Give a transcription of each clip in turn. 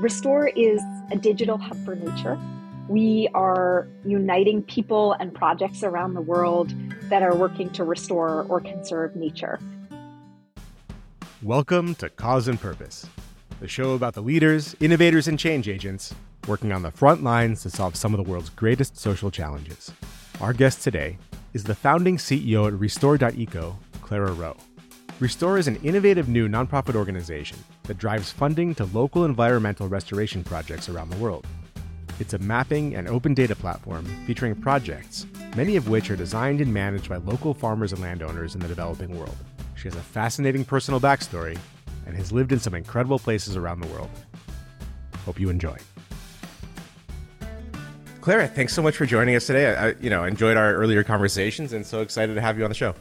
Restor is a digital hub for nature. We are uniting people and projects around the world that are working to restore or conserve nature. Welcome to Cause and Purpose, the show about the leaders, innovators, and change agents working on the front lines to solve some of the world's greatest social challenges. Our guest today is the founding CEO at Restor.eco, Clara Rowe. Restor is an innovative new nonprofit organization that drives funding to local environmental restoration projects around the world. It's a mapping and open data platform featuring projects, many of which are designed and managed by local farmers and landowners in the developing world. She has a fascinating personal backstory and has lived in some incredible places around the world. Hope you enjoy. Clara, thanks so much for joining us today. I, you know, enjoyed our earlier conversations and so excited to have you on the show.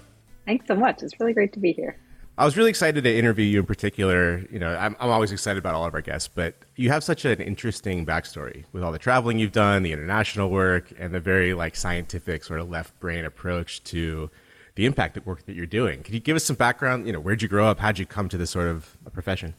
Thanks so much. It's really great to be here. I was really excited to interview you in particular. You know, I'm, I'm always excited about all of our guests, but you have such an interesting backstory with all the traveling you've done, the international work, and the very like scientific sort of left brain approach to the impact that work that you're doing. Can you give us some background? You know, where'd you grow up? How'd you come to this sort of profession?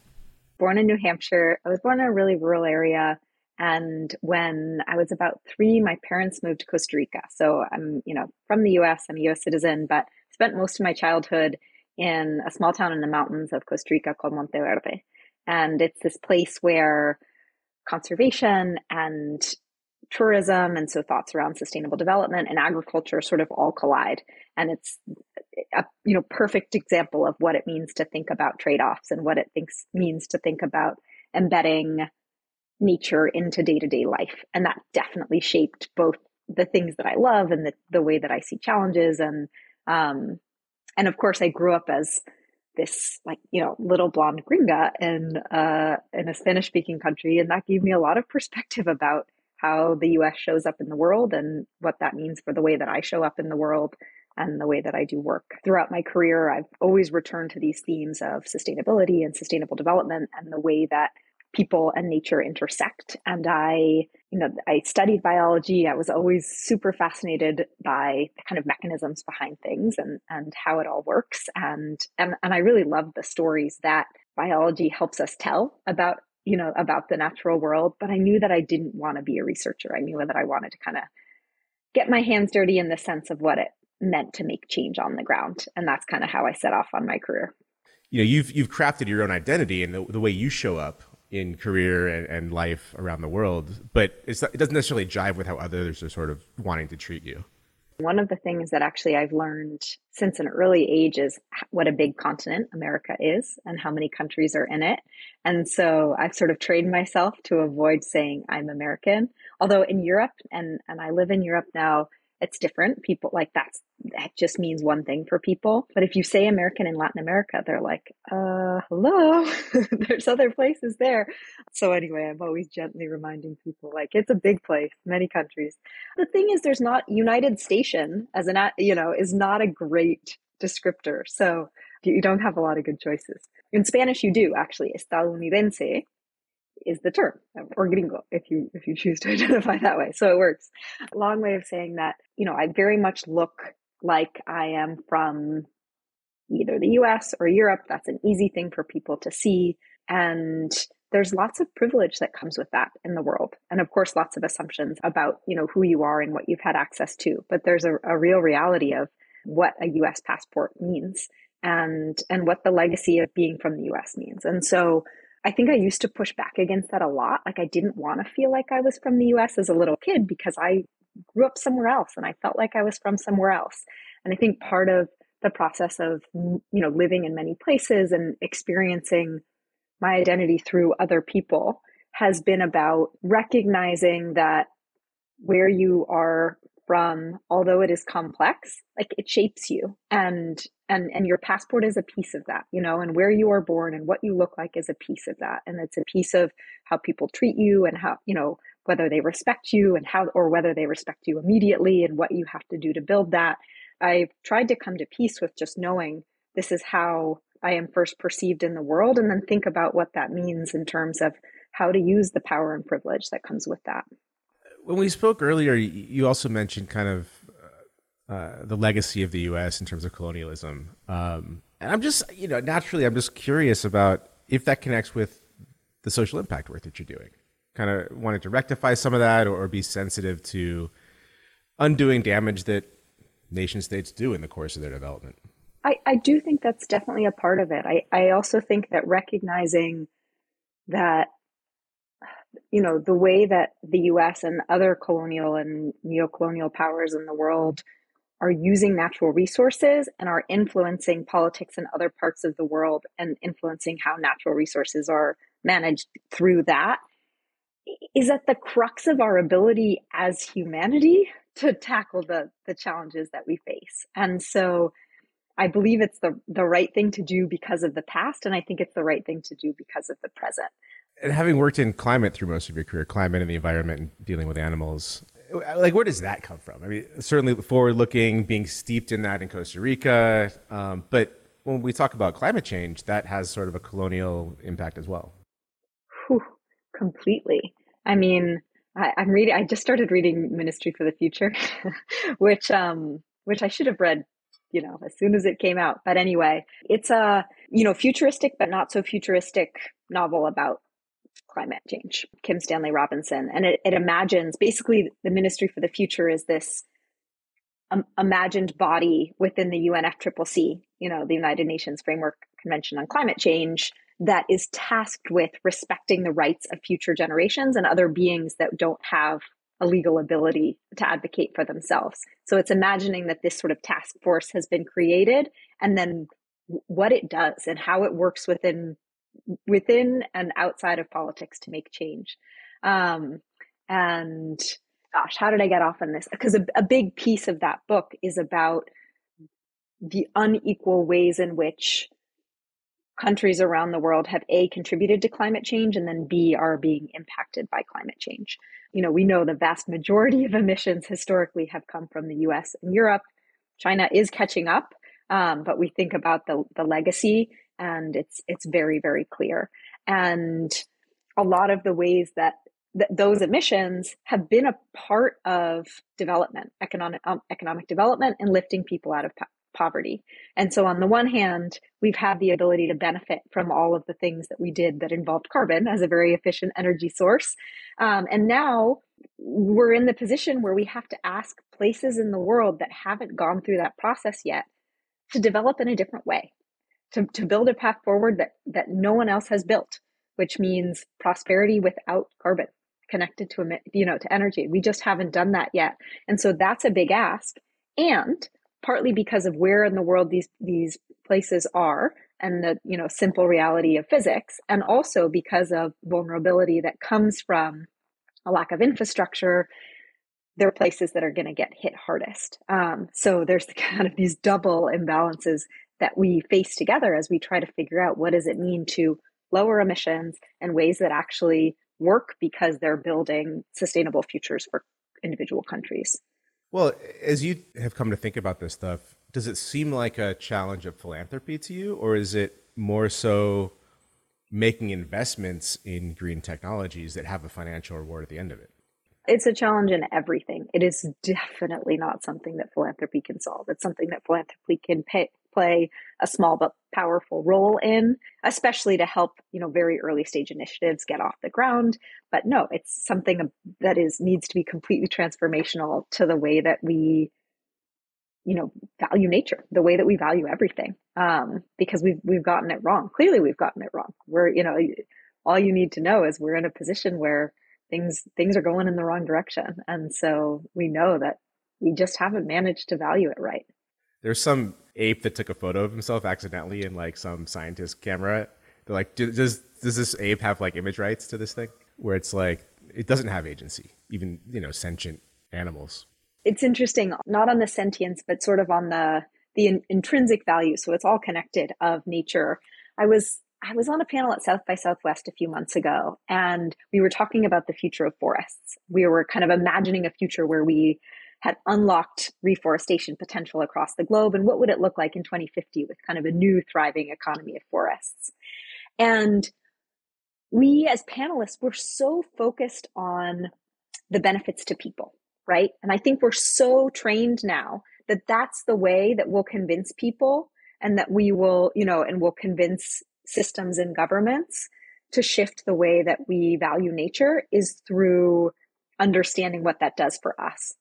Born in New Hampshire. I was born in a really rural area. And when I was about three, my parents moved to Costa Rica. So I'm, you know, from the US, I'm a US citizen, but spent most of my childhood in a small town in the mountains of Costa Rica called Monteverde. And it's this place where conservation and tourism and so thoughts around sustainable development and agriculture sort of all collide and it's a you know perfect example of what it means to think about trade-offs and what it thinks means to think about embedding nature into day-to-day life and that definitely shaped both the things that i love and the, the way that i see challenges and um, and of course, I grew up as this like you know little blonde gringa in uh, in a Spanish speaking country, and that gave me a lot of perspective about how the U.S. shows up in the world and what that means for the way that I show up in the world and the way that I do work. Throughout my career, I've always returned to these themes of sustainability and sustainable development and the way that people and nature intersect. And I, you know, I studied biology. I was always super fascinated by the kind of mechanisms behind things and, and how it all works. And, and, and I really love the stories that biology helps us tell about, you know, about the natural world. But I knew that I didn't want to be a researcher. I knew that I wanted to kind of get my hands dirty in the sense of what it meant to make change on the ground. And that's kind of how I set off on my career. You know, you've, you've crafted your own identity and the, the way you show up in career and, and life around the world, but it doesn't necessarily jive with how others are sort of wanting to treat you. One of the things that actually I've learned since an early age is what a big continent America is and how many countries are in it. And so I've sort of trained myself to avoid saying I'm American. Although in Europe, and, and I live in Europe now, it's different. People like that's that just means one thing for people. But if you say American in Latin America, they're like, uh, hello, there's other places there. So anyway, I'm always gently reminding people like it's a big place, many countries. The thing is, there's not United Station as an you know is not a great descriptor. So you don't have a lot of good choices. In Spanish, you do actually. Estadounidense is the term or gringo if you if you choose to identify that way. So it works. Long way of saying that you know i very much look like i am from either the us or europe. That's an easy thing for people to see. And there's lots of privilege that comes with that in the world. And of course lots of assumptions about you know who you are and what you've had access to. But there's a, a real reality of what a us passport means and and what the legacy of being from the us means. And so I think I used to push back against that a lot. Like I didn't want to feel like I was from the US as a little kid because I grew up somewhere else and I felt like I was from somewhere else. And I think part of the process of you know living in many places and experiencing my identity through other people has been about recognizing that where you are from although it is complex like it shapes you. And and and your passport is a piece of that you know and where you are born and what you look like is a piece of that. And it's a piece of how people treat you and how you know whether they respect you and how or whether they respect you immediately and what you have to do to build that. I've tried to come to peace with just knowing this is how i am first perceived in the world and then think about what that means in terms of how to use the power and privilege that comes with that when we spoke earlier, you also mentioned kind of uh, uh, the legacy of the U.S. in terms of colonialism. Um, and I'm just, you know, naturally, I'm just curious about if that connects with the social impact work that you're doing? Kind of wanted to rectify some of that or, or be sensitive to undoing damage that nation states do in the course of their development. I, I do think that's definitely a part of it. I, I also think that recognizing that, you know, the way that the US and other colonial and neo-colonial powers in the world are using natural resources and are influencing politics in other parts of the world and influencing how natural resources are managed through that is at the crux of our ability as humanity to tackle the the challenges that we face. And so I believe it's the the right thing to do because of the past and I think it's the right thing to do because of the present. And having worked in climate through most of your career, climate and the environment and dealing with animals, like where does that come from? I mean, certainly forward looking, being steeped in that in Costa Rica, um, but when we talk about climate change, that has sort of a colonial impact as well. Whew, completely. I mean, I, am reading. I just started reading Ministry for the Future, which um, which I should have read, you know, as soon as it came out. But anyway, it's a you know futuristic but not so futuristic novel about climate change. Kim Stanley Robinson, and it, it imagines basically the Ministry for the Future is this um, imagined body within the UNFCCC, you know, the United Nations Framework Convention on Climate Change, that is tasked with respecting the rights of future generations and other beings that don't have a legal ability to advocate for themselves. So it's imagining that this sort of task force has been created and then what it does and how it works within within and outside of politics to make change. Um, and gosh, how did I get off on this? Because a, a big piece of that book is about the unequal ways in which countries around the world have A, contributed to climate change, and then B, are being impacted by climate change. You know, we know the vast majority of emissions historically have come from the US and Europe. China is catching up, um, but we think about the, the legacy and it's it's very very clear and a lot of the ways that th- those emissions have been a part of development economic um, economic development and lifting people out of po- poverty. And so, on the one hand, we've had the ability to benefit from all of the things that we did that involved carbon as a very efficient energy source. Um, and now we're in the position where we have to ask places in the world that haven't gone through that process yet to develop in a different way, to, to build a path forward that, that no one else has built, which means prosperity without carbon connected to you know to energy. We just haven't done that yet. And so that's a big ask. And partly because of where in the world these these places are and the you know simple reality of physics and also because of vulnerability that comes from a lack of infrastructure there are places that are going to get hit hardest. Um, so there's kind of these double imbalances that we face together as we try to figure out what does it mean to lower emissions and ways that actually work because they're building sustainable futures for individual countries well, as you have come to think about this stuff, does it seem like a challenge of philanthropy to you, or is it more so making investments in green technologies that have a financial reward at the end of it? It's a challenge in everything. It is definitely not something that philanthropy can solve. It's something that philanthropy can pay, play a small but powerful role in, especially to help, you know, very early stage initiatives get off the ground. But no, it's something that is needs to be completely transformational to the way that we, you know, value nature, the way that we value everything. Um, because we've we've gotten it wrong. Clearly we've gotten it wrong. We're, you know, all you need to know is we're in a position where things things are going in the wrong direction. And so we know that we just haven't managed to value it right. There's some ape that took a photo of himself accidentally in like some scientist camera. They're like, does does this ape have like image rights to this thing? Where it's like it doesn't have agency, even you know sentient animals. It's interesting, not on the sentience, but sort of on the the in- intrinsic value. So it's all connected of nature. I was I was on a panel at South by Southwest a few months ago, and we were talking about the future of forests. We were kind of imagining a future where we had unlocked reforestation potential across the globe and what would it look like in 2050 with kind of a new thriving economy of forests. And we as panelists were so focused on the benefits to people, right? And I think we're so trained now that that's the way that we'll convince people and that we will, you know, and will convince systems and governments to shift the way that we value nature is through understanding what that does for us.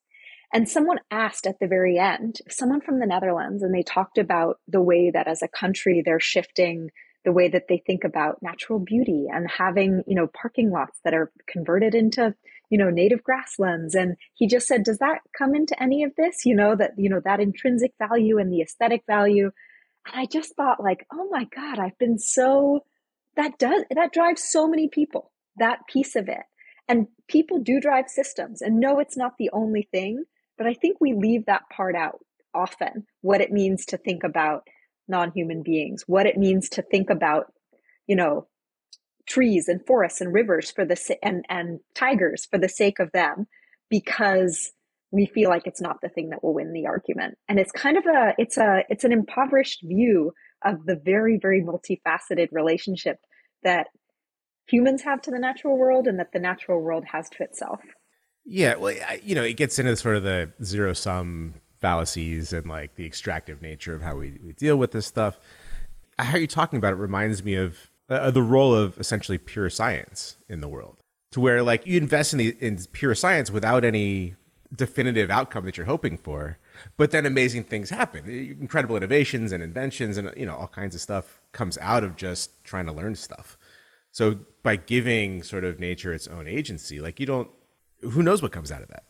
And someone asked at the very end, someone from the Netherlands, and they talked about the way that as a country they're shifting the way that they think about natural beauty and having, you know, parking lots that are converted into, you know, native grasslands. And he just said, does that come into any of this? You know, that, you know, that intrinsic value and the aesthetic value. And I just thought like, oh my God, I've been so, that does, that drives so many people, that piece of it. And people do drive systems and no, it's not the only thing, but I think we leave that part out often, what it means to think about non-human beings, what it means to think about, you know, trees and forests and rivers for the and and tigers for the sake of them because we feel like it's not the thing that will win the argument and it's kind of a it's a it's an impoverished view of the very very multifaceted relationship that humans have to the natural world and that the natural world has to itself. Yeah, well, you know, it gets into sort of the zero sum fallacies and like the extractive nature of how we, we deal with this stuff. How you're talking about it reminds me of uh, the role of essentially pure science in the world, to where like you invest in the in pure science without any definitive outcome that you're hoping for, but then amazing things happen, incredible innovations and inventions, and you know all kinds of stuff comes out of just trying to learn stuff. So by giving sort of nature its own agency, like you don't, who knows what comes out of that?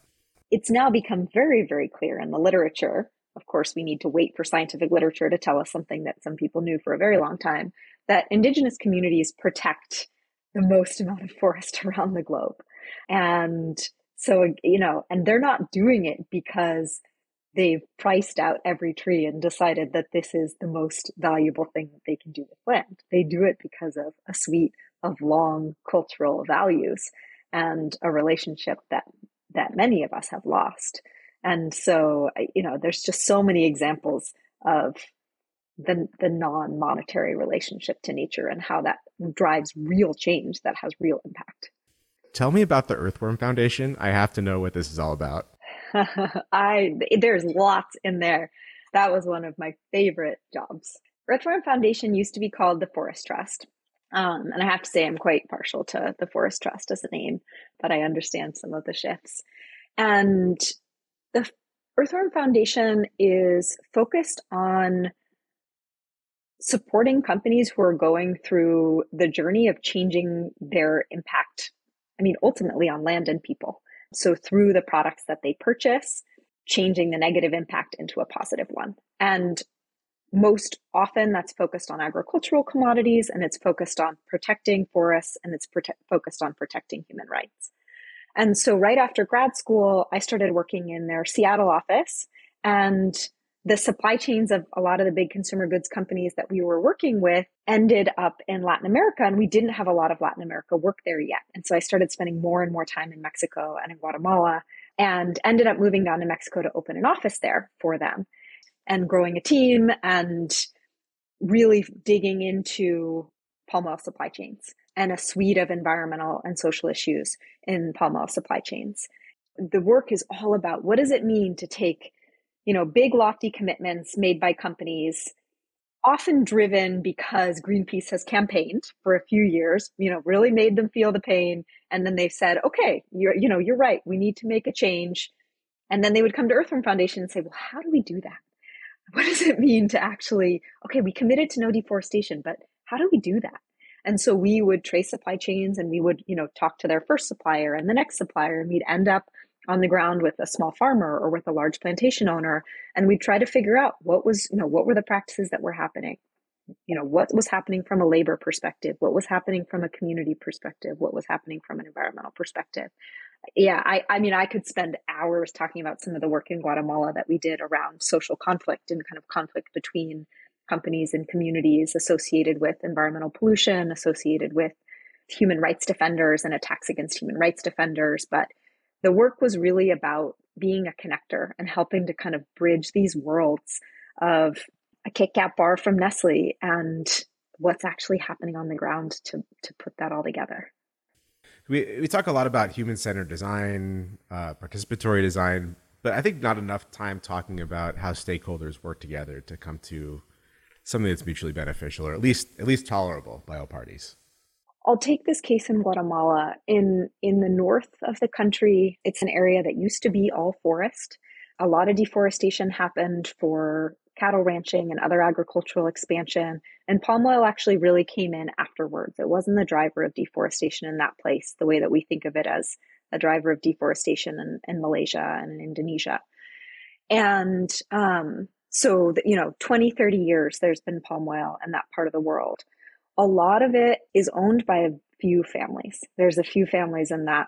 It's now become very, very clear in the literature. Of course, we need to wait for scientific literature to tell us something that some people knew for a very long time that indigenous communities protect the most amount of forest around the globe. And so, you know, and they're not doing it because they've priced out every tree and decided that this is the most valuable thing that they can do with land. They do it because of a suite of long cultural values and a relationship that that many of us have lost. And so, you know, there's just so many examples of the, the non-monetary relationship to nature and how that drives real change that has real impact. Tell me about the Earthworm Foundation. I have to know what this is all about. I there's lots in there. That was one of my favorite jobs. Earthworm Foundation used to be called the Forest Trust. Um, and I have to say, I'm quite partial to the Forest Trust as a name, but I understand some of the shifts. And the Earthworm Foundation is focused on supporting companies who are going through the journey of changing their impact. I mean, ultimately on land and people. So through the products that they purchase, changing the negative impact into a positive one. And most often that's focused on agricultural commodities and it's focused on protecting forests and it's prote- focused on protecting human rights. And so right after grad school, I started working in their Seattle office and the supply chains of a lot of the big consumer goods companies that we were working with ended up in Latin America and we didn't have a lot of Latin America work there yet. And so I started spending more and more time in Mexico and in Guatemala and ended up moving down to Mexico to open an office there for them and growing a team and really digging into palm oil supply chains and a suite of environmental and social issues in palm oil supply chains. The work is all about what does it mean to take, you know, big lofty commitments made by companies often driven because Greenpeace has campaigned for a few years, you know, really made them feel the pain and then they've said, "Okay, you're you know, you're right. We need to make a change." And then they would come to Earthworm Foundation and say, "Well, how do we do that?" What does it mean to actually, okay, we committed to no deforestation, but how do we do that? And so we would trace supply chains and we would, you know, talk to their first supplier and the next supplier, and we'd end up on the ground with a small farmer or with a large plantation owner. And we'd try to figure out what was, you know, what were the practices that were happening? You know, what was happening from a labor perspective? What was happening from a community perspective? What was happening from an environmental perspective? Yeah, I, I mean, I could spend hours talking about some of the work in Guatemala that we did around social conflict and kind of conflict between companies and communities associated with environmental pollution, associated with human rights defenders and attacks against human rights defenders. But the work was really about being a connector and helping to kind of bridge these worlds of a Kit Kat bar from Nestle and what's actually happening on the ground to, to put that all together we we talk a lot about human centered design, uh, participatory design, but I think not enough time talking about how stakeholders work together to come to something that's mutually beneficial or at least at least tolerable by all parties. I'll take this case in Guatemala. In in the north of the country, it's an area that used to be all forest. A lot of deforestation happened for cattle ranching and other agricultural expansion. And palm oil actually really came in afterwards. It wasn't the driver of deforestation in that place, the way that we think of it as a driver of deforestation in, in Malaysia and in Indonesia. And um, so, you know, 20, 30 years, there's been palm oil in that part of the world. A lot of it is owned by a few families. There's a few families in that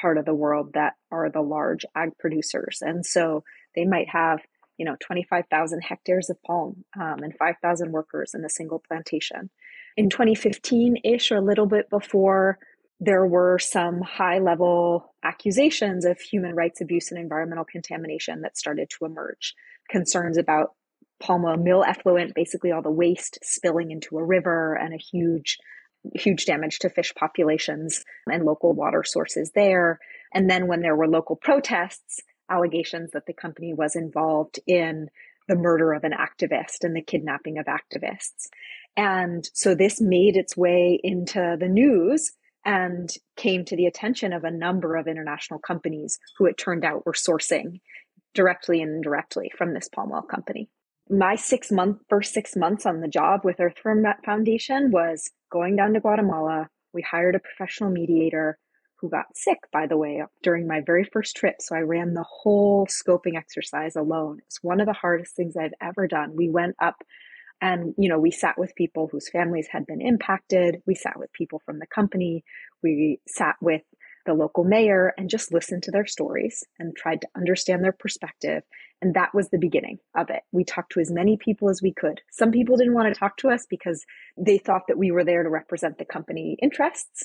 part of the world that are the large ag producers. And so they might have you know 25,000 hectares of palm um, and 5,000 workers in a single plantation. In 2015-ish or a little bit before, there were some high level accusations of human rights abuse and environmental contamination that started to emerge. Concerns about palm oil mill effluent, basically all the waste spilling into a river and a huge huge damage to fish populations and local water sources there. And then when there were local protests, allegations that the company was involved in the murder of an activist and the kidnapping of activists. And so this made its way into the news and came to the attention of a number of international companies who it turned out were sourcing directly and indirectly from this palm oil company. My six month first six months on the job with Earthworm Foundation was going down to Guatemala. We hired a professional mediator who got sick, by the way, during my very first trip. So I ran the whole scoping exercise alone. It's one of the hardest things I've ever done. We went up and, you know, we sat with people whose families had been impacted. We sat with people from the company. We sat with the local mayor and just listened to their stories and tried to understand their perspective. And that was the beginning of it. We talked to as many people as we could. Some people didn't want to talk to us because they thought that we were there to represent the company interests.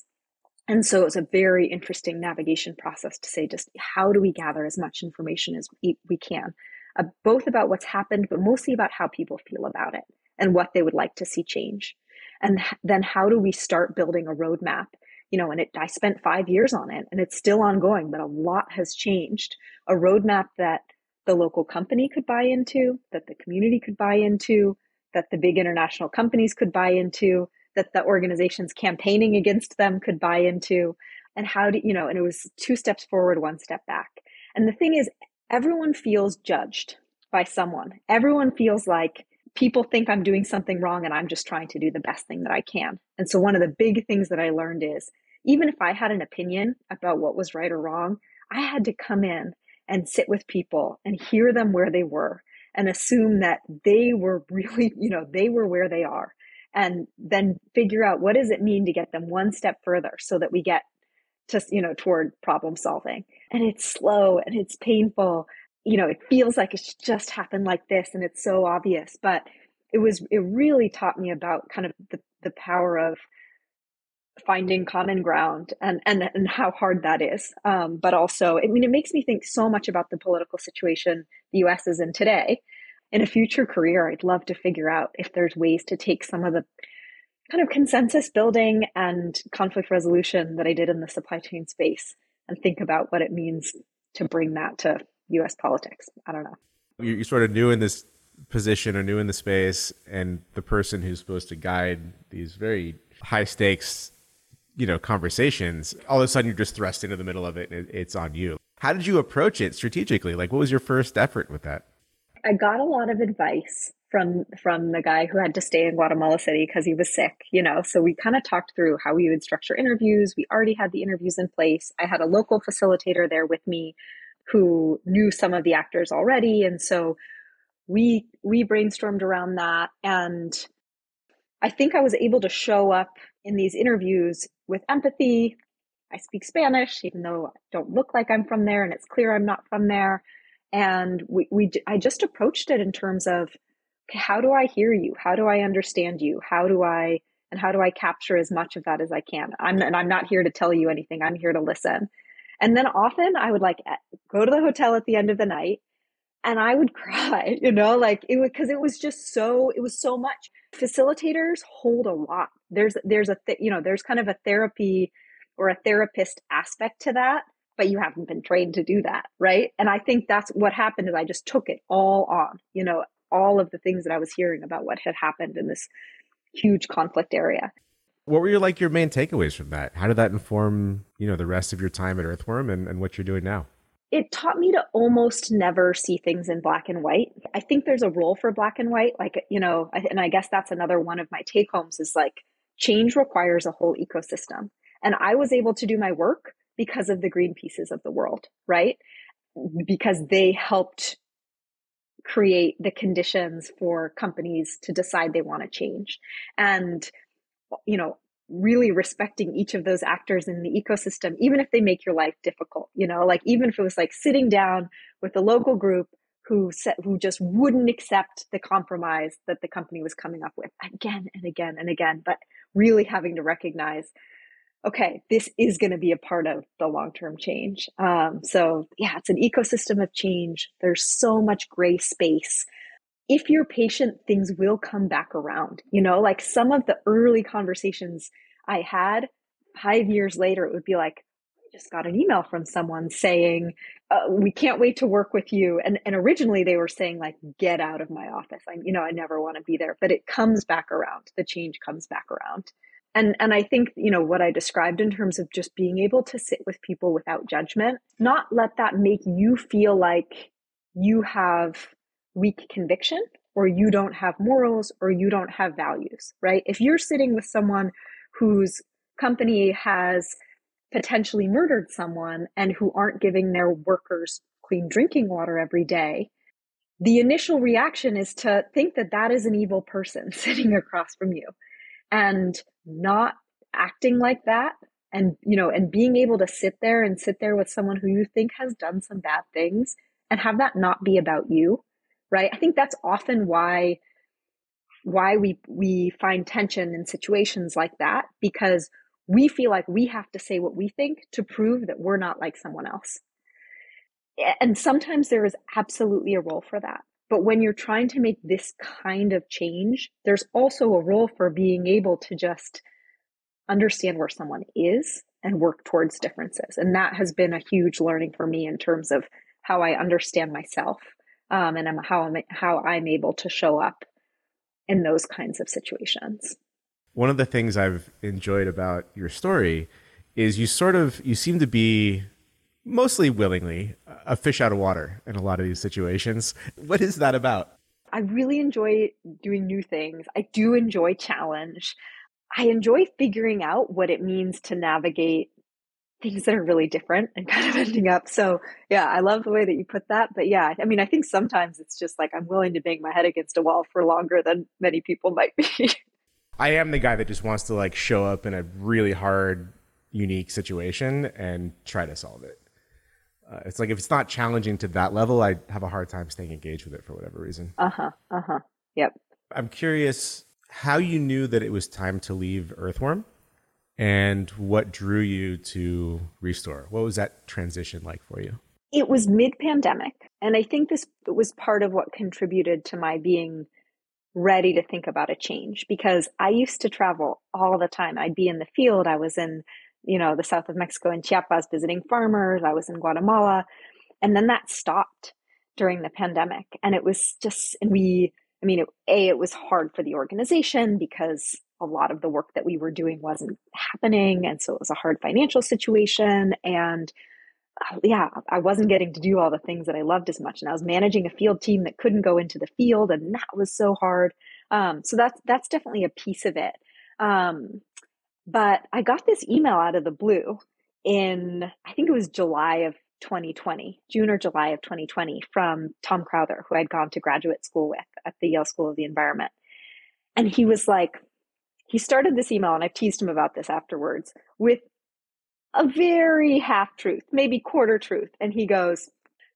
And so it's a very interesting navigation process to say just how do we gather as much information as we, can, uh, both about what's happened, but mostly about how people feel about it and what they would like to see change. And then how do we start building a roadmap? You know, and it, I spent five years on it and it's still ongoing, but a lot has changed. A roadmap that the local company could buy into, that the community could buy into, that the big international companies could buy into, that the organizations campaigning against them could buy into and how do you know and it was two steps forward one step back. And the thing is everyone feels judged by someone. Everyone feels like people think i'm doing something wrong and i'm just trying to do the best thing that i can. And so one of the big things that i learned is even if i had an opinion about what was right or wrong i had to come in and sit with people and hear them where they were and assume that they were really you know they were where they are and then figure out what does it mean to get them one step further so that we get to you know toward problem solving. And it's slow and it's painful. You know it feels like it's just happened like this and it's so obvious but it was it really taught me about kind of the, the power of finding common ground and and and how hard that is. Um, but also i mean it makes me think so much about the political situation the us is in today in a future career, I'd love to figure out if there's ways to take some of the kind of consensus building and conflict resolution that I did in the supply chain space and think about what it means to bring that to US politics. I don't know. You're sort of new in this position or new in the space, and the person who's supposed to guide these very high stakes, you know, conversations, all of a sudden you're just thrust into the middle of it and it's on you. How did you approach it strategically? Like, what was your first effort with that? I got a lot of advice from from the guy who had to stay in Guatemala City because he was sick, you know. So we kind of talked through how we would structure interviews. We already had the interviews in place. I had a local facilitator there with me who knew some of the actors already, and so we we brainstormed around that and I think I was able to show up in these interviews with empathy. I speak Spanish even though I don't look like I'm from there and it's clear I'm not from there and we, we i just approached it in terms of okay, how do i hear you? How do i understand you? How do i and how do i capture as much of that as i can? I'm and i'm not here to tell you anything. I'm here to listen. And then often i would like go to the hotel at the end of the night and i would cry you know? Like it because it was just so it was so much. Facilitators hold a lot. There's there's a th- you know there's kind of a therapy or a therapist aspect to that but you haven't been trained to do that, right? And I think that's what happened is I just took it all on, you know, all of the things that I was hearing about what had happened in this huge conflict area. What were your like your main takeaways from that? How did that inform, you know, the rest of your time at Earthworm and, and what you're doing now? It taught me to almost never see things in black and white. I think there's a role for black and white. Like, you know, and I guess that's another one of my take homes is like change requires a whole ecosystem. And I was able to do my work because of the Greenpeaces of the world, right? Because they helped create the conditions for companies to decide they want to change. And, you know, really respecting each of those actors in the ecosystem, even if they make your life difficult, you know, like even if it was like sitting down with a local group who said, who just wouldn't accept the compromise that the company was coming up with again and again and again, but really having to recognize okay, this is going to be a part of the long term change. Um, so, yeah, it's an ecosystem of change. There's so much gray space. If you're patient, things will come back around. You know, like some of the early conversations I had five years later, it would be like, I just got an email from someone saying, uh, we can't wait to work with you. And, and originally they were saying like, get out of my office. I, you know, I never want to be there, but it comes back around. The change comes back around and and i think you know what i described in terms of just being able to sit with people without judgment not let that make you feel like you have weak conviction or you don't have morals or you don't have values right? If you're sitting with someone whose company has potentially murdered someone and who aren't giving their workers clean drinking water every day the initial reaction is to think that that is an evil person sitting across from you and not acting like that and you know and being able to sit there and sit there with someone who you think has done some bad things and have that not be about you right? I think that's often why why we we find tension in situations like that because we feel like we have to say what we think to prove that we're not like someone else. And sometimes there is absolutely a role for that but when you're trying to make this kind of change, there's also a role for being able to just understand where someone is and work towards differences. And that has been a huge learning for me in terms of how I understand myself um, and how I'm how I'm able to show up in those kinds of situations. One of the things I've enjoyed about your story is you sort of you seem to be mostly willingly, a fish out of water in a lot of these situations. What is that about? I really enjoy doing new things. I do enjoy challenge. I enjoy figuring out what it means to navigate things that are really different and kind of ending up. So, yeah, I love the way that you put that. But yeah, I mean, I think sometimes it's just like I'm willing to bang my head against a wall for longer than many people might be. I am the guy that just wants to like show up in a really hard, unique situation and try to solve it uh, it's like if it's not challenging to that level, I have a hard time staying engaged with it for whatever reason. Uh huh. Uh huh. Yep. I'm curious how you knew that it was time to leave Earthworm and what drew you to Restor. What was that transition like for you? It was mid pandemic. And I think this was part of what contributed to my being ready to think about a change because I used to travel all the time. I'd be in the field. I was in you know, the south of Mexico and Chiapas visiting farmers. I was in Guatemala. And then that stopped during the pandemic. And it was just, and we, I mean, it, A, it was hard for the organization because a lot of the work that we were doing wasn't happening. And so it was a hard financial situation. And uh, yeah, I wasn't getting to do all the things that I loved as much. And I was managing a field team that couldn't go into the field. And that was so hard. Um, so that's, that's definitely a piece of it. Um, but I got this email out of the blue in, I think it was July of 2020, June or July of 2020, from Tom Crowther, who I'd gone to graduate school with at the Yale School of the Environment. And he was like, he started this email, and I've teased him about this afterwards, with a very half truth, maybe quarter truth. And he goes,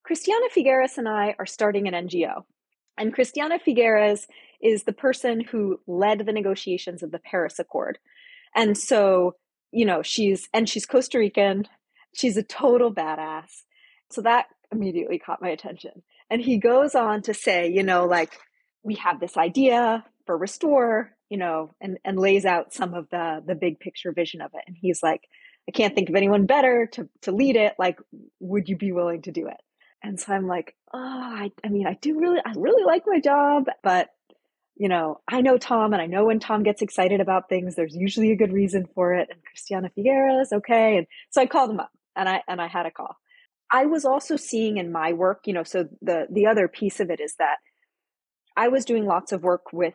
Christiana Figueres and I are starting an NGO. And Christiana Figueres is the person who led the negotiations of the Paris Accord, and so, you know, she's, and she's Costa Rican. She's a total badass. So that immediately caught my attention. And he goes on to say, you know, like, we have this idea for Restor, you know, and, and lays out some of the, the big picture vision of it. And he's like, I can't think of anyone better to, to lead it. Like, would you be willing to do it? And so I'm like, oh, I, I mean, I do really, I really like my job, but you know, I know Tom and I know when Tom gets excited about things, there's usually a good reason for it. And Christiana Figueres, okay. And so I called him up and I and I had a call. I was also seeing in my work, you know, so the the other piece of it is that I was doing lots of work with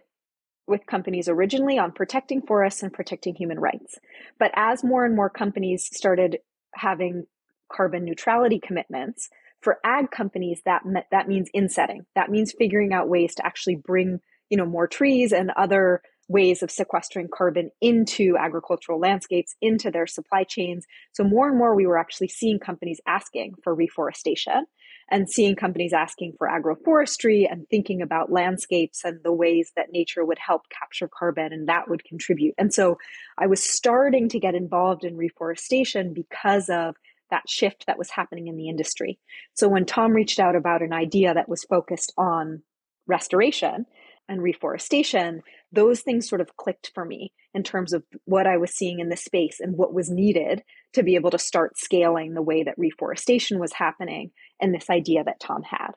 with companies originally on protecting forests and protecting human rights. But as more and more companies started having carbon neutrality commitments, for ag companies that that means insetting. That means figuring out ways to actually bring, you know, more trees and other ways of sequestering carbon into agricultural landscapes, into their supply chains. So more and more we were actually seeing companies asking for reforestation and seeing companies asking for agroforestry and thinking about landscapes and the ways that nature would help capture carbon and that would contribute. And so I was starting to get involved in reforestation because of that shift that was happening in the industry. So when Tom reached out about an idea that was focused on restoration and reforestation, those things sort of clicked for me in terms of what I was seeing in the space and what was needed to be able to start scaling the way that reforestation was happening and this idea that Tom had.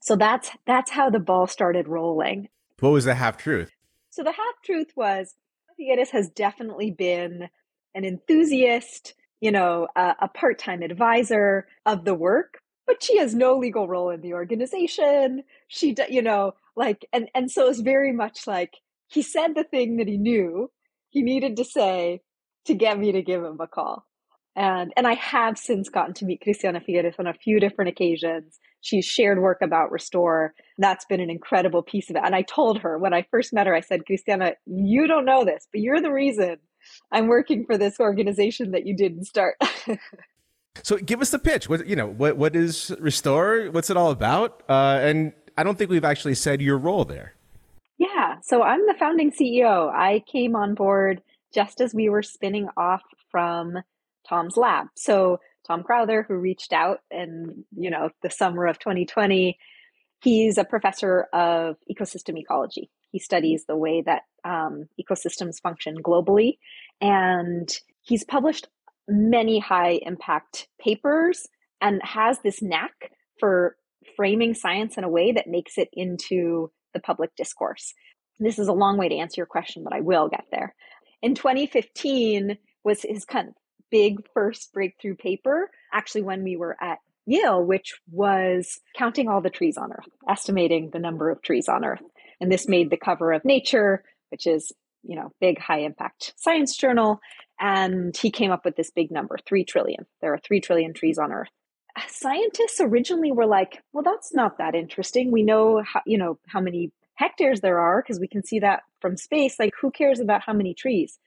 So that's that's how the ball started rolling. What was the half truth? So the half truth was Figueres has definitely been an enthusiast, you know, a, a part-time advisor of the work, but she has no legal role in the organization. She, you know, like, and and so it's very much like he said the thing that he knew he needed to say to get me to give him a call. And, and I have since gotten to meet Christiana Figueres on a few different occasions. She's shared work about Restor. That's been an incredible piece of it. And I told her when I first met her, I said, Christiana, you don't know this, but you're the reason I'm working for this organization that you didn't start. so give us the pitch. What, you know, what, what is Restor? What's it all about? Uh, and I don't think we've actually said your role there. Yeah. So I'm the founding CEO. I came on board just as we were spinning off from Tom's lab. So Tom Crowther, who reached out in, you know, the summer of 2020, he's a professor of ecosystem ecology. He studies the way that um, ecosystems function globally. And he's published many high impact papers and has this knack for framing science in a way that makes it into the public discourse. This is a long way to answer your question, but I will get there. In 2015 was his kind of big first breakthrough paper, actually, when we were at Yale, which was counting all the trees on Earth, estimating the number of trees on Earth. And this made the cover of Nature, which is, you know, big high impact science journal. And he came up with this big number, 3 trillion. There are 3 trillion trees on Earth. Scientists originally were like, well, that's not that interesting. We know how, you know, how many hectares there are because we can see that from space. Like, who cares about how many trees?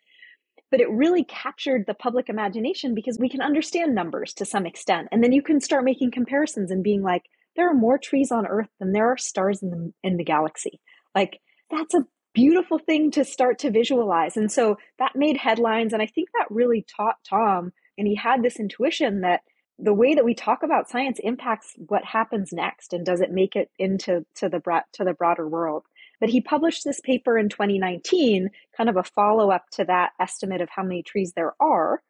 but it really captured the public imagination because we can understand numbers to some extent. And then you can start making comparisons and being like, there are more trees on Earth than there are stars in the, in the galaxy. Like, that's a beautiful thing to start to visualize. And so that made headlines. And I think that really taught Tom, and he had this intuition that the way that we talk about science impacts what happens next and does it make it into to the to the broader world but he published this paper in 2019, kind of a follow up to that estimate of how many trees there are,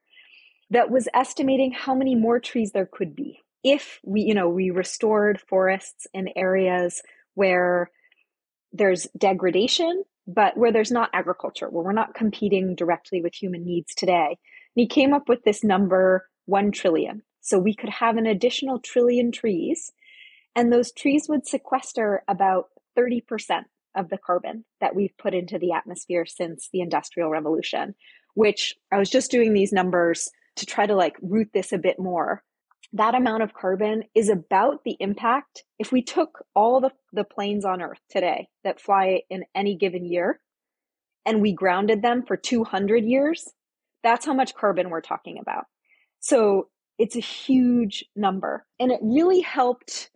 that was estimating how many more trees there could be if we, you know, we restored forests in areas where there's degradation, but where there's not agriculture, where we're not competing directly with human needs today. And he came up with this number 1 trillion. So we could have an additional trillion trees, and those trees would sequester about 30% of the carbon that we've put into the atmosphere since the industrial revolution which i was just doing these numbers to try to like root this a bit more that amount of carbon is about the impact if we took all the, the planes on earth today that fly in any given year and we grounded them for 200 years that's how much carbon we're talking about so it's a huge number and it really helped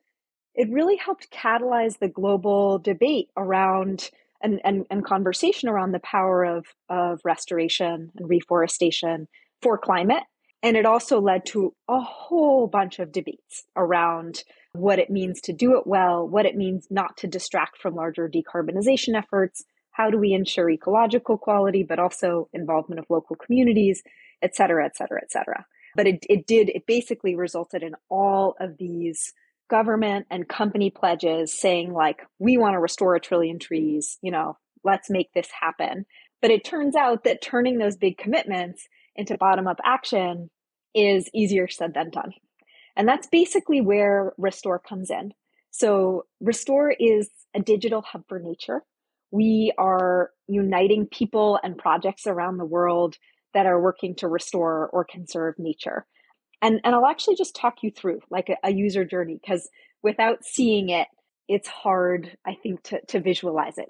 it really helped catalyze the global debate around and, and, and conversation around the power of, of restoration and reforestation for climate. And it also led to a whole bunch of debates around what it means to do it well, what it means not to distract from larger decarbonization efforts, how do we ensure ecological quality, but also involvement of local communities, et cetera, et cetera, et cetera. But it, it did, it basically resulted in all of these government and company pledges saying like we want to restore a trillion trees you know let's make this happen. But it turns out that turning those big commitments into bottom up action is easier said than done. And that's basically where Restor comes in. So, Restor is a digital hub for nature. We are uniting people and projects around the world that are working to restore or conserve nature. And, and I'll actually just talk you through like a, a user journey because without seeing it, it's hard, I think, to, to visualize it.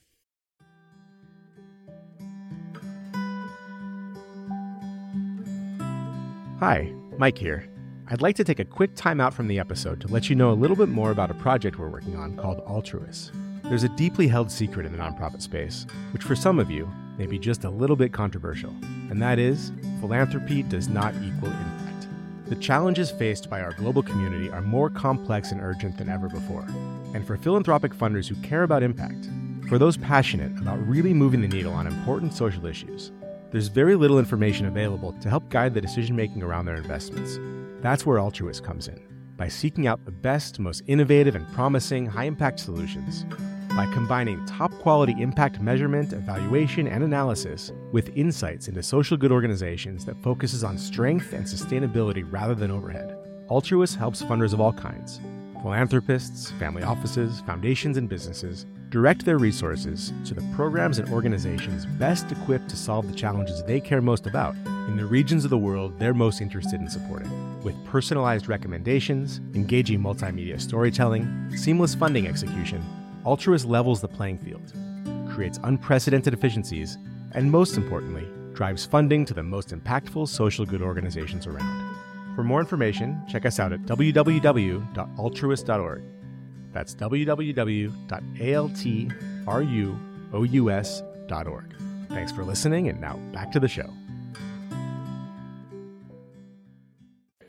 Hi, Mike here. I'd like to take a quick time out from the episode to let you know a little bit more about a project we're working on called Altruous. There's a deeply held secret in the nonprofit space, which for some of you may be just a little bit controversial, and that is philanthropy does not equal impact. The challenges faced by our global community are more complex and urgent than ever before. And for philanthropic funders who care about impact, for those passionate about really moving the needle on important social issues, there's very little information available to help guide the decision making around their investments. That's where Altruous comes in, by seeking out the best, most innovative, and promising high impact solutions by combining top quality impact measurement, evaluation, and analysis with insights into social good organizations that focuses on strength and sustainability rather than overhead. Altruous helps funders of all kinds philanthropists, family offices, foundations, and businesses direct their resources to the programs and organizations best equipped to solve the challenges they care most about in the regions of the world they're most interested in supporting. With personalized recommendations, engaging multimedia storytelling, seamless funding execution, Altruous levels the playing field, creates unprecedented efficiencies, and most importantly, drives funding to the most impactful social good organizations around. For more information, check us out at www.altruous.org. That's www.altruous.org. Thanks for listening, and now back to the show.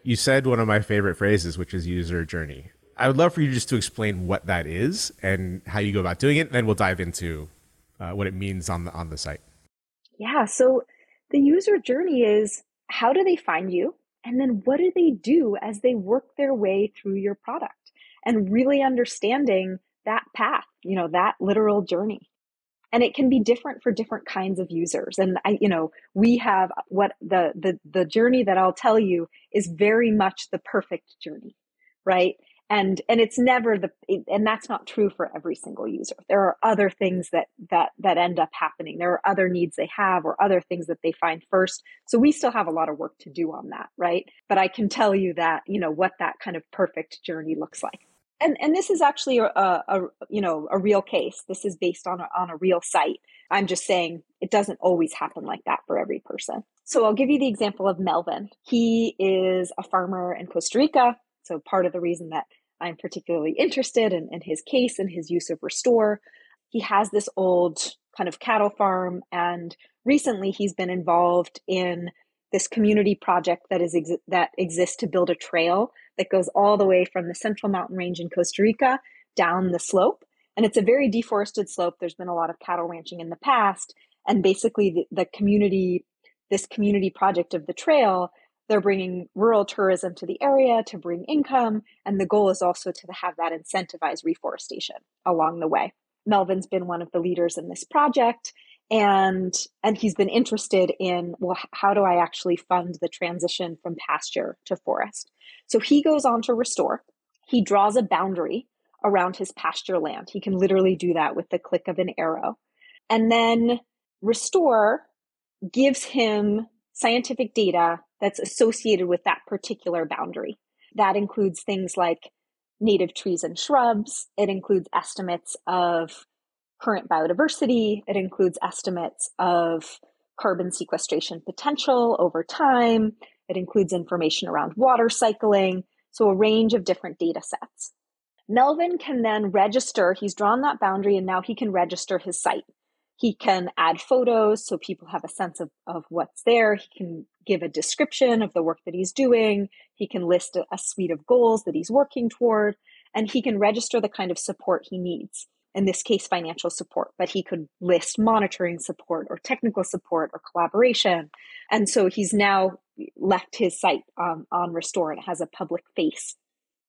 You said one of my favorite phrases, which is user journey. I would love for you just to explain what that is and how you go about doing it. And then we'll dive into uh, what it means on the on the site. Yeah. So the user journey is how do they find you, and then what do they do as they work their way through your product, and really understanding that path. You know that literal journey. And it can be different for different kinds of users. And I, you know, we have what the the the journey that I'll tell you is very much the perfect journey, right? and and it's never the and that's not true for every single user there are other things that that that end up happening there are other needs they have or other things that they find first so we still have a lot of work to do on that right but i can tell you that you know what that kind of perfect journey looks like and and this is actually a, a, you know a real case. This is based on a, on a real site. I'm just saying it doesn't always happen like that for every person. So i'll give you the example of melvin. He is a farmer in costa rica. So part of the reason that I'm particularly interested in, in his case and his use of Restor. He has this old kind of cattle farm, and recently he's been involved in this community project that is ex- that exists to build a trail that goes all the way from the central mountain range in Costa Rica down the slope. And it's a very deforested slope. There's been a lot of cattle ranching in the past, and basically the, the community, this community project of the trail they're bringing rural tourism to the area to bring income, and the goal is also to have that incentivize reforestation along the way. Melvin's been one of the leaders in this project, and and he's been interested in well, how do I actually fund the transition from pasture to forest? So he goes on to Restor. He draws a boundary around his pasture land. He can literally do that with the click of an arrow, and then Restor gives him scientific data that's associated with that particular boundary. That includes things like native trees and shrubs, it includes estimates of current biodiversity, it includes estimates of carbon sequestration potential over time, it includes information around water cycling, so a range of different data sets. Melvin can then register, he's drawn that boundary and now he can register his site. He can add photos so people have a sense of, of what's there. He can give a description of the work that he's doing. He can list a, a suite of goals that he's working toward, and he can register the kind of support he needs. In this case, financial support, but he could list monitoring support or technical support or collaboration. And so he's now left his site um, on Restor and has a public face.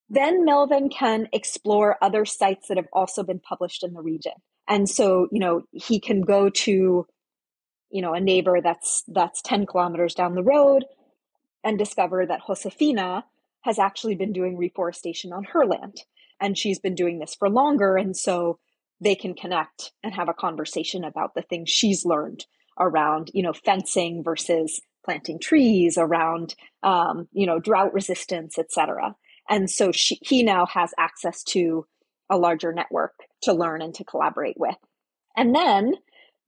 Then Melvin can explore other sites that have also been published in the region And so, you know, he can go to, you know, a neighbor that's that's 10 kilometers down the road and discover that Josefina has actually been doing reforestation on her land. And she's been doing this for longer. And so they can connect and have a conversation about the things she's learned around, you know, fencing versus planting trees, around, um, you know, drought resistance, etc. And so she, he now has access to a larger network to learn and to collaborate with. And then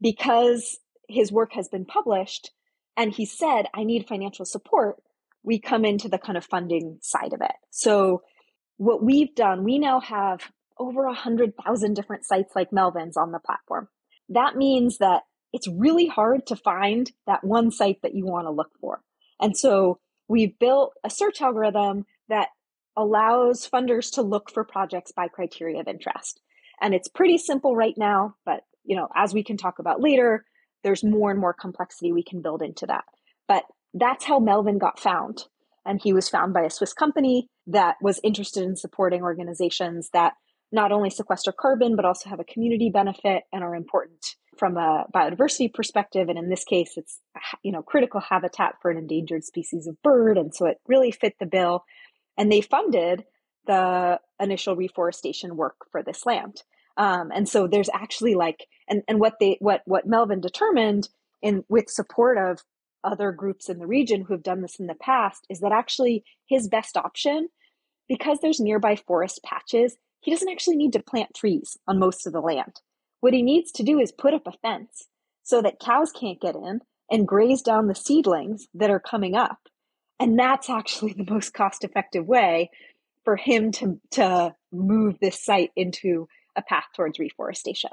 because his work has been published and he said, I need financial support, we come into the kind of funding side of it. So what we've done, we now have over a hundred thousand different sites like Melvin's on the platform. That means that it's really hard to find that one site that you want to look for. And so we've built a search algorithm that allows funders to look for projects by criteria of interest. And it's pretty simple right now, but you know, as we can talk about later, there's more and more complexity we can build into that. But that's how Melvin got found. And he was found by a Swiss company that was interested in supporting organizations that not only sequester carbon, but also have a community benefit and are important from a biodiversity perspective. And in this case, it's, you know, critical habitat for an endangered species of bird. And so it really fit the bill. And they funded the initial reforestation work for this land. Um, and so there's actually like, and, and what they, what, what Melvin determined in with support of other groups in the region who have done this in the past is that actually his best option, because there's nearby forest patches, he doesn't actually need to plant trees on most of the land. What he needs to do is put up a fence so that cows can't get in and graze down the seedlings that are coming up. And that's actually the most cost effective way for him to, to move this site into a path towards reforestation.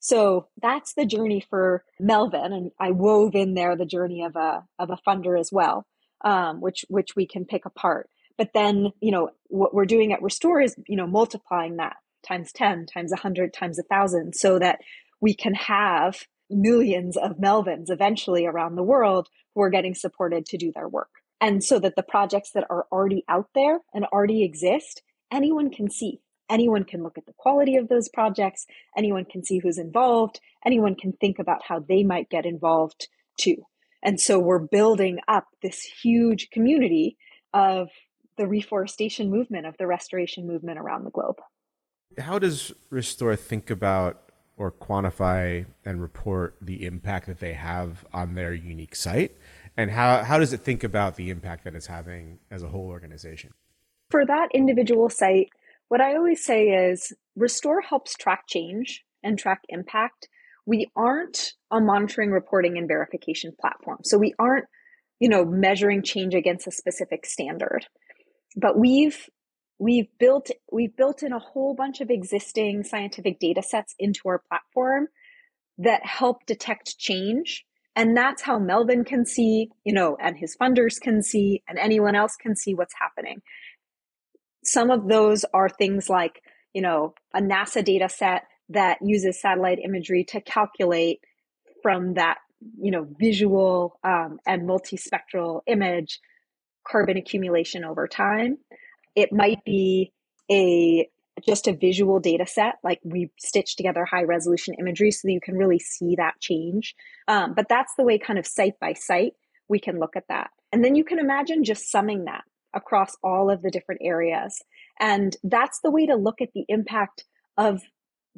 So that's the journey for Melvin, and I wove in there the journey of a of a funder as well, um, which which we can pick apart. But then you know what we're doing at Restor is you know multiplying that times ten, times a hundred, times a thousand, so that we can have millions of Melvins eventually around the world who are getting supported to do their work. And so that the projects that are already out there and already exist, anyone can see. Anyone can look at the quality of those projects, anyone can see who's involved, anyone can think about how they might get involved too. And so we're building up this huge community of the reforestation movement, of the restoration movement around the globe. How does Restor think about or quantify and report the impact that they have on their unique site? And how, how does it think about the impact that it's having as a whole organization? For that individual site, what I always say is Restor helps track change and track impact. We aren't a monitoring, reporting, and verification platform. So we aren't, you know, measuring change against a specific standard. But we've we've built we've built in a whole bunch of existing scientific data sets into our platform that help detect change. And that's how melvin can see you know and his funders can see and anyone else can see what's happening. Some of those are things like, you know, a NASA data set that uses satellite imagery to calculate from that, you know, visual um, and multispectral image carbon accumulation over time. It might be a just a visual data set, like we stitch together high resolution imagery so that you can really see that change. Um, but that's the way, kind of site by site, we can look at that. And then you can imagine just summing that across all of the different areas. And that's the way to look at the impact of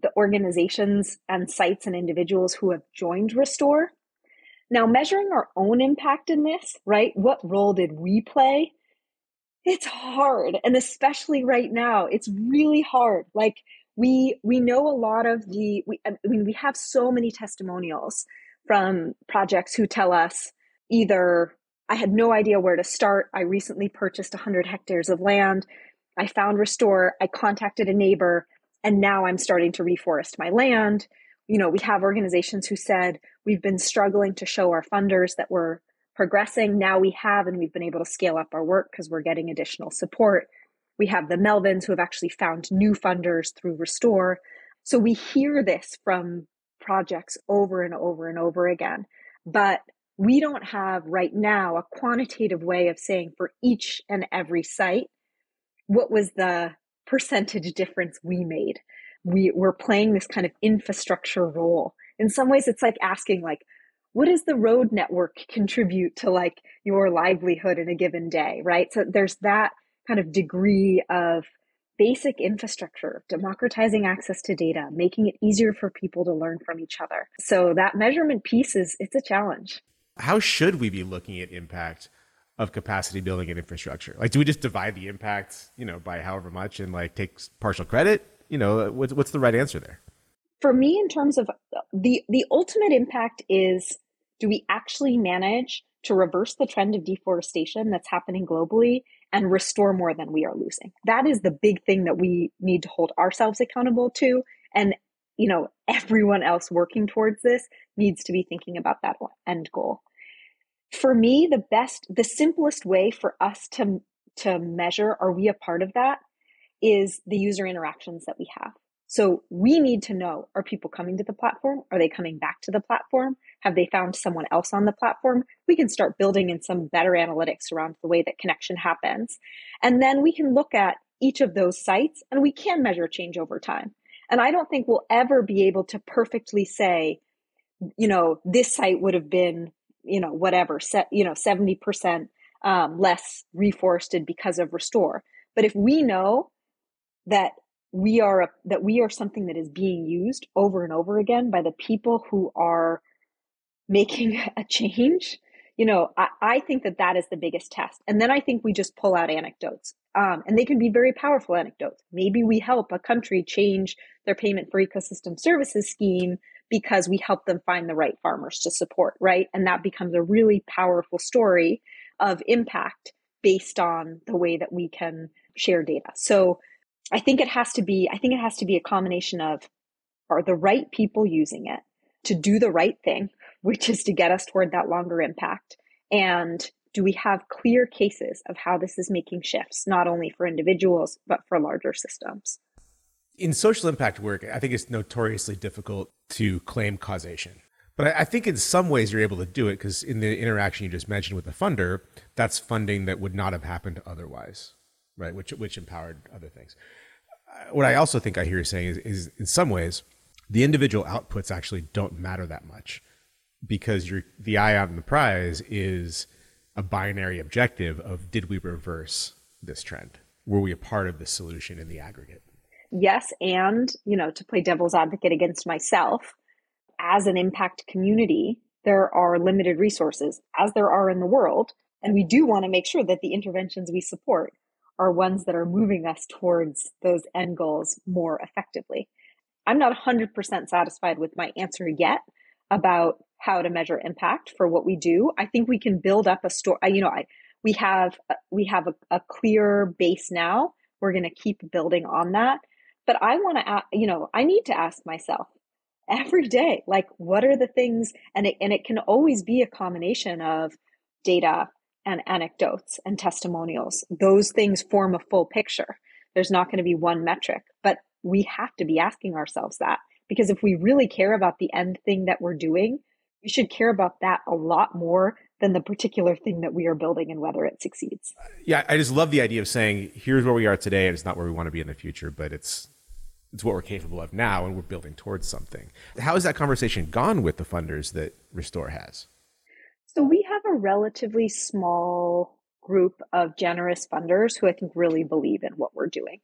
the organizations and sites and individuals who have joined Restor. Now, measuring our own impact in this, right? What role did we play? It's hard. And especially right now, it's really hard. Like, we we know a lot of the we I mean we have so many testimonials from projects who tell us either I had no idea where to start. I recently purchased 100 hectares of land. I found Restor. I contacted a neighbor, and now I'm starting to reforest my land. You know, we have organizations who said we've been struggling to show our funders that we're progressing. Now we have, and we've been able to scale up our work because we're getting additional support. We have the Melvins who have actually found new funders through Restor. So we hear this from projects over and over and over again. But we don't have right now a quantitative way of saying for each and every site what was the percentage difference we made we, we're playing this kind of infrastructure role. In some ways, it's like asking, like, what does the road network contribute to like your livelihood in a given day, right? So there's that kind of degree of basic infrastructure, democratizing access to data, making it easier for people to learn from each other. So that measurement piece is it's a challenge. How should we be looking at impact of capacity building and infrastructure? Like do we just divide the impact, you know, by however much and like take partial credit? You know, what's what's the right answer there? For me in terms of the the ultimate impact is do we actually manage to reverse the trend of deforestation that's happening globally and restore more than we are losing. That is the big thing that we need to hold ourselves accountable to. And, you know, everyone else working towards this needs to be thinking about that end goal. For me, the best, the simplest way for us to, to measure are we a part of that is the user interactions that we have. So we need to know are people coming to the platform? Are they coming back to the platform? Have they found someone else on the platform? We can start building in some better analytics around the way that connection happens. And then we can look at each of those sites and we can measure change over time. And I don't think we'll ever be able to perfectly say, you know, this site would have been, you know, whatever, set, you know, 70% um, less reforested because of Restor. But if we know that we are a, that we are something that is being used over and over again by the people who are making a change. You know I, I think that that is the biggest test. And then i think we just pull out anecdotes um, and they can be very powerful anecdotes. Maybe we help a country change their payment for ecosystem services scheme because we help them find the right farmers to support right? And that becomes a really powerful story of impact based on the way that we can share data. So I think it has to be, I think it has to be a combination of are the right people using it to do the right thing, which is to get us toward that longer impact? And do we have clear cases of how this is making shifts, not only for individuals, but for larger systems? In social impact work, I think it's notoriously difficult to claim causation. But I think in some ways you're able to do it because in the interaction you just mentioned with the funder, that's funding that would not have happened otherwise right? Which which empowered other things. Uh, what I also think I hear you saying is, is in some ways the individual outputs actually don't matter that much because the eye on the prize is a binary objective of did we reverse this trend? Were we a part of the solution in the aggregate? Yes, and you know, to play devil's advocate against myself, as an impact community, there are limited resources, as there are in the world, and we do want to make sure that the interventions we support are ones that are moving us towards those end goals more effectively. I'm not 100% satisfied with my answer yet about how to measure impact for what we do. I think we can build up a story. You know, I, we have uh, we have a, a clear base now. We're going to keep building on that. But I want to, you know, I need to ask myself every day, like, what are the things? And it and it can always be a combination of data, and anecdotes and testimonials. Those things form a full picture. There's not going to be one metric, but we have to be asking ourselves that because if we really care about the end thing that we're doing, we should care about that a lot more than the particular thing that we are building and whether it succeeds. Yeah, I just love the idea of saying here's where we are today and it's not where we want to be in the future, but it's it's what we're capable of now and we're building towards something. How has that conversation gone with the funders that Restor has? So we a relatively small group of generous funders who I think really believe in what we're doing.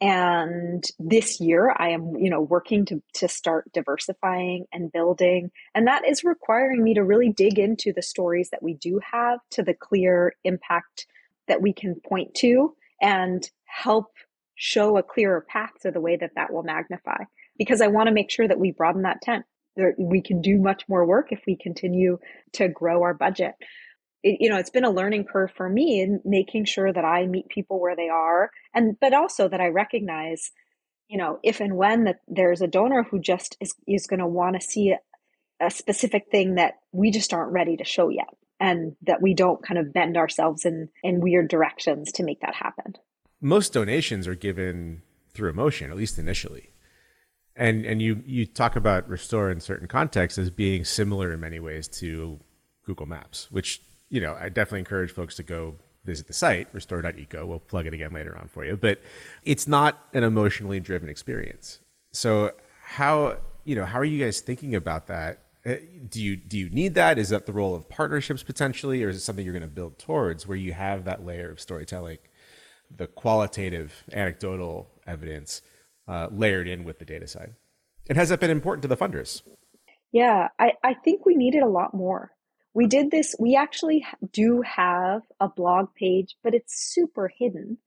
And this year I am, you know, working to, to start diversifying and building. And that is requiring me to really dig into the stories that we do have to the clear impact that we can point to and help show a clearer path to the way that that will magnify because I want to make sure that we broaden that tent there, we can do much more work if we continue to grow our budget. It, you know, it's been a learning curve for me in making sure that I meet people where they are, and but also that I recognize, you know, if and when that there's a donor who just is is going to want to see a, a specific thing that we just aren't ready to show yet, and that we don't kind of bend ourselves in in weird directions to make that happen. Most donations are given through emotion, at least initially and and you you talk about Restor in certain contexts as being similar in many ways to Google Maps, which you know I definitely encourage folks to go visit the site restor.eco. We'll plug it again later on for you, but it's not an emotionally driven experience. So how you know how are you guys thinking about that? Uh, do you do you need that? Is that the role of partnerships potentially, or is it something you're going to build towards where you have that layer of storytelling, the qualitative, anecdotal evidence uh, layered in with the data side? And has that been important to the funders? Yeah, I, I think we needed a lot more. We did this, we actually do have a blog page, but it's super hidden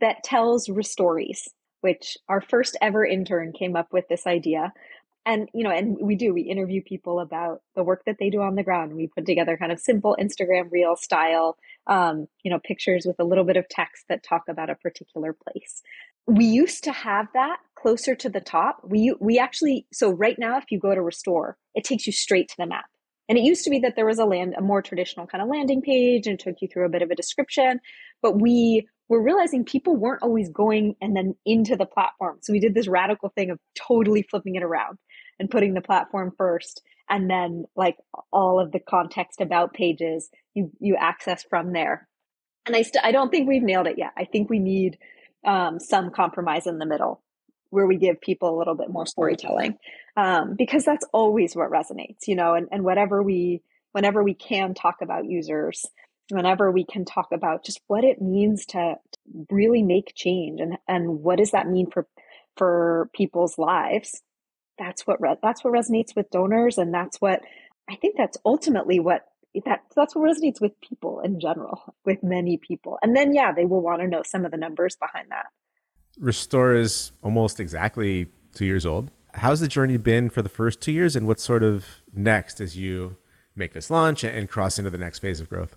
that tells stories, which our first ever intern came up with this idea and you know and we do we interview people about the work that they do on the ground we put together kind of simple instagram reel style um, you know pictures with a little bit of text that talk about a particular place we used to have that closer to the top. We we actually so right now if you go to Restor it takes you straight to the map. And it used to be that there was a land a more traditional kind of landing page and took you through a bit of a description but we were realizing people weren't always going and then into the platform. So we did this radical thing of totally flipping it around and putting the platform first and then like all of the context about pages you you access from there. And i st- i don't think we've nailed it yet. I think we need um, some compromise in the middle where we give people a little bit more storytelling um, because that's always what resonates you know and, and whatever we whenever we can talk about users whenever we can talk about just what it means to really make change and and what does that mean for for people's lives that's what re- that's what resonates with donors and that's what i think that's ultimately what that that's what resonates with people in general with many people and then yeah they will want to know some of the numbers behind that Restor is almost exactly two years old how's the journey been for the first two years and what's sort of next as you make this launch and cross into the next phase of growth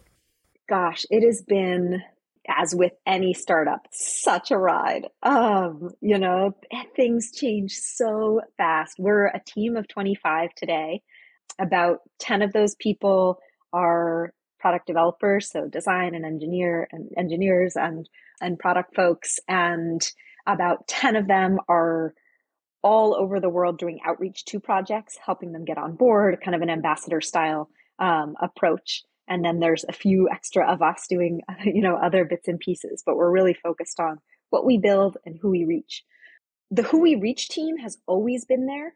gosh it has been as with any startup, such a ride. Um, you know, things change so fast. We're a team of 25 today. About 10 of those people are product developers, so design and engineer and engineers and and product folks, and about 10 of them are all over the world doing outreach to projects, helping them get on board, kind of an ambassador style um, approach. And then there's a few extra of us doing you know other bits and pieces but we're really focused on what we build and who we reach. The who we reach team has always been there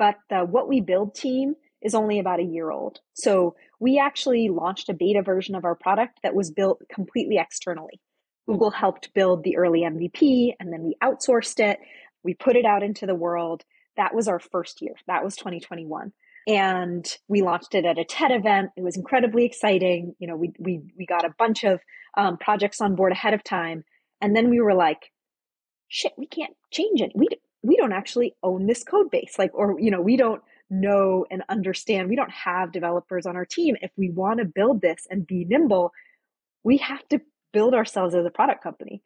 but the what we build team is only about a year old. So we actually launched a beta version of our product that was built completely externally. Google helped build the early mvp and then we outsourced it. We put it out into the world. That was our first year. That was 2021 and we launched it at a TED event. It was incredibly exciting. You know, we we we got a bunch of um, projects on board ahead of time, and then we were like, "Shit, we can't change it. We we don't actually own this code base, like, or you know, we don't know and understand. We don't have developers on our team. If we want to build this and be nimble, we have to build ourselves as a product company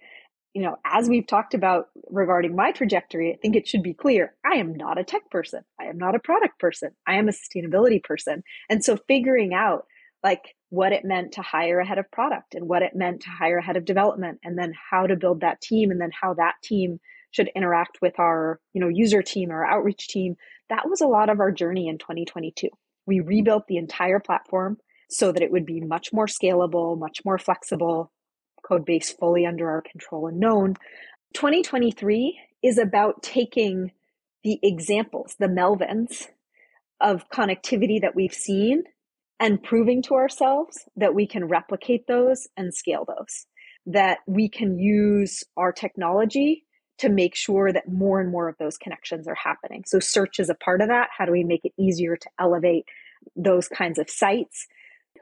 you know, as we've talked about regarding my trajectory, I think it should be clear I am not a tech person. I am not a product person. I am a sustainability person. And so figuring out like what it meant to hire a head of product and what it meant to hire a head of development and then how to build that team and then how that team should interact with our, you know, user team or outreach team, that was a lot of our journey in 2022. We rebuilt the entire platform so that it would be much more scalable, much more flexible, code base fully under our control and known. 2023 is about taking the examples, the Melvins of connectivity that we've seen and proving to ourselves that we can replicate those and scale those, that we can use our technology to make sure that more and more of those connections are happening. So, search is a part of that. How do we make it easier to elevate those kinds of sites?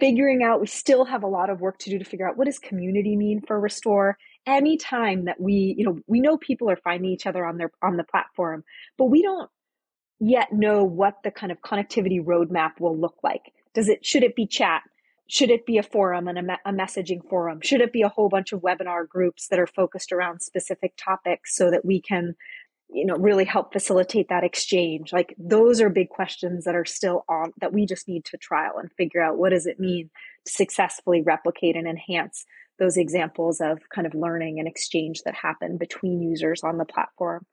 figuring out we still have a lot of work to do to figure out what does community mean for Restor anytime that we you know we know people are finding each other on their on the platform but we don't yet know what the kind of connectivity roadmap will look like does it should it be chat should it be a forum and a, me- a messaging forum? Should it be a whole bunch of webinar groups that are focused around specific topics so that we can you know really help facilitate that exchange? Like those are big questions that are still on that we just need to trial and figure out what does it mean to successfully replicate and enhance those examples of kind of learning and exchange that happen between users on the platform.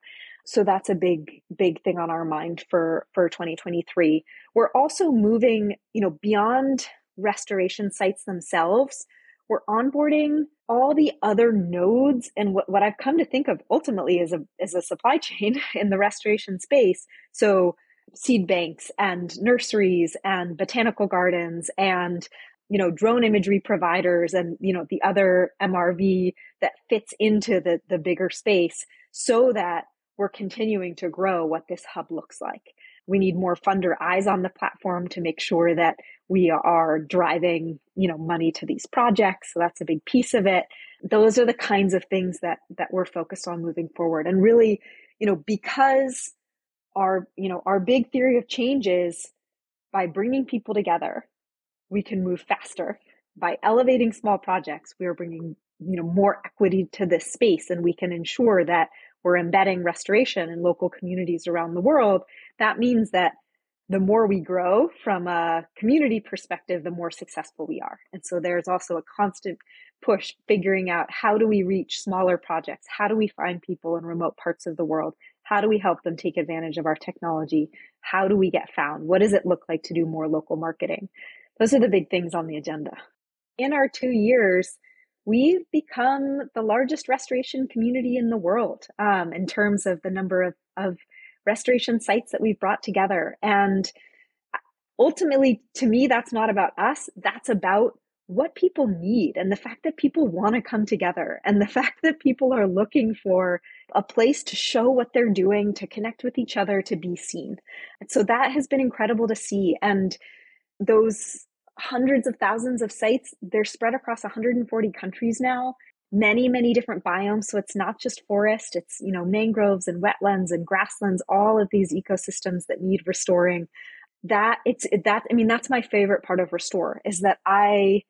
So that's a big big thing on our mind for for 2023 we're also moving you know beyond restoration sites themselves we're onboarding all the other nodes and what, what I've come to think of ultimately as a as a supply chain in the restoration space. So seed banks and nurseries and botanical gardens and you know drone imagery providers and you know the other mrv that fits into the the bigger space so that we're continuing to grow what this hub looks like we need more funder eyes on the platform to make sure that we are driving you know money to these projects. So that's a big piece of it. Those are the kinds of things that that we're focused on moving forward. And really you know because our you know our big theory of change is by bringing people together we can move faster. By elevating small projects we are bringing you know more equity to this space and we can ensure that we're embedding restoration in local communities around the world that means that the more we grow from a community perspective the more successful we are. And so there's also a constant push figuring out how do we reach smaller projects? How do we find people in remote parts of the world? How do we help them take advantage of our technology? How do we get found? What does it look like to do more local marketing? Those are the big things on the agenda. In our two years, we've become the largest restoration community in the world um, in terms of the number of, of restoration sites that we've brought together. And ultimately, to me, that's not about us, that's about what people need and the fact that people want to come together and the fact that people are looking for a place to show what they're doing, to connect with each other, to be seen. And so that has been incredible to see. And those hundreds of thousands of sites. They're spread across 140 countries now, many, many different biomes. So it's not just forest, it's, you know, mangroves and wetlands and grasslands, all of these ecosystems that need restoring. That it's that, I mean, that's my favorite part of Restor is that I,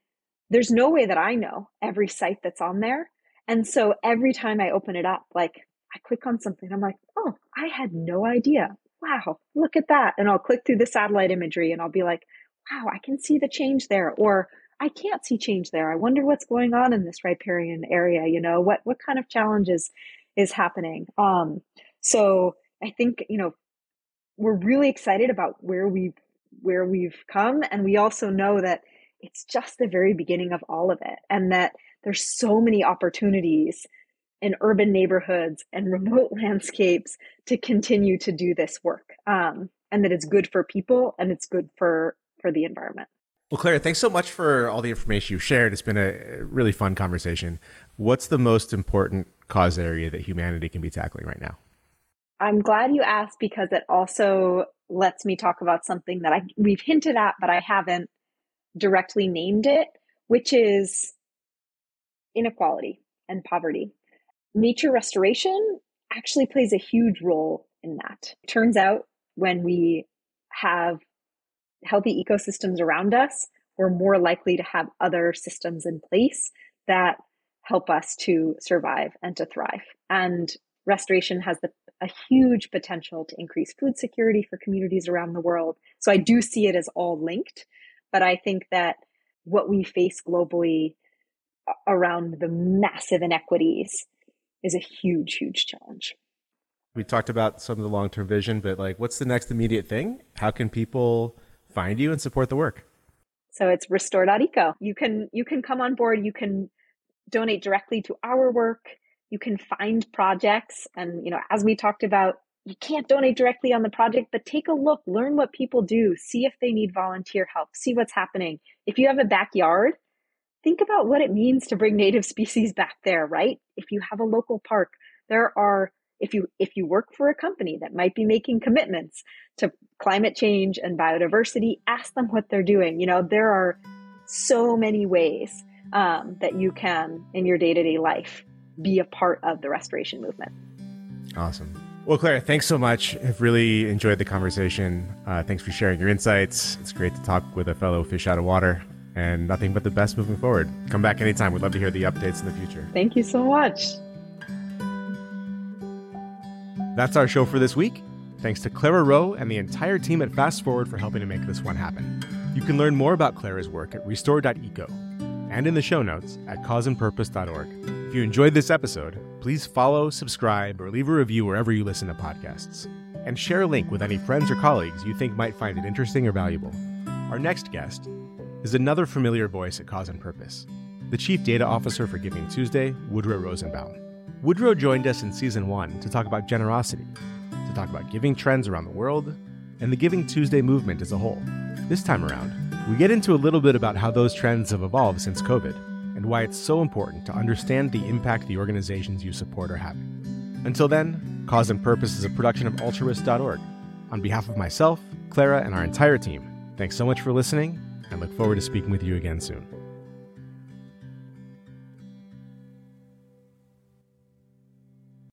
there's no way that I know every site that's on there. And so every time I open it up, like I click on something, I'm like, oh, I had no idea. Wow, look at that. And I'll click through the satellite imagery and I'll be like, wow, I can see the change there. Or I can't see change there. I wonder what's going on in this riparian area. You know, what, what kind of challenges is happening? Um, so I think, you know, we're really excited about where we've, where we've come. And we also know that it's just the very beginning of all of it and that there's so many opportunities in urban neighborhoods and remote landscapes to continue to do this work um, and that it's good for people and it's good for for the environment. Well, Clara, thanks so much for all the information you shared. It's been a really fun conversation. What's the most important cause area that humanity can be tackling right now? I'm glad you asked because it also lets me talk about something that I we've hinted at, but I haven't directly named it, which is inequality and poverty. Nature restoration actually plays a huge role in that. It turns out when we have healthy ecosystems around us, we're more likely to have other systems in place that help us to survive and to thrive. And restoration has the, a huge potential to increase food security for communities around the world. So I do see it as all linked, but I think that what we face globally around the massive inequities is a huge, huge challenge. We talked about some of the long term vision, but like, what's the next immediate thing? How can people find you and support the work? So it's restor.eco. You can you can come on board, you can donate directly to our work, you can find projects and you know as we talked about you can't donate directly on the project, but take a look, learn what people do, see if they need volunteer help, see what's happening. If you have a backyard, think about what it means to bring native species back there, right? If you have a local park, there are if you if you work for a company that might be making commitments to climate change and biodiversity ask them what they're doing. You know there are so many ways um, that you can in your day-to-day life be a part of the restoration movement. Awesome. Well Clara thanks so much. I've really enjoyed the conversation. Uh, thanks for sharing your insights. It's great to talk with a fellow fish out of water and nothing but the best moving forward. Come back anytime. We'd love to hear the updates in the future. Thank you so much that's our show for this week. Thanks to Clara Rowe and the entire team at Fast Forward for helping to make this one happen. You can learn more about Clara's work at restor.eco and in the show notes at causeandpurpose.org. If you enjoyed this episode, please follow, subscribe, or leave a review wherever you listen to podcasts. And share a link with any friends or colleagues you think might find it interesting or valuable. Our next guest is another familiar voice at Cause and Purpose. the Chief Data Officer for Giving Tuesday, Woodrow Rosenbaum. Woodrow joined us in season one to talk about generosity, to talk about giving trends around the world, and the Giving Tuesday movement as a whole. This time around, we get into a little bit about how those trends have evolved since COVID and why it's so important to understand the impact the organizations you support are having. Until then, Cause and Purpose is a production of altruous.org. On behalf of myself, Clara, and our entire team, thanks so much for listening and look forward to speaking with you again soon.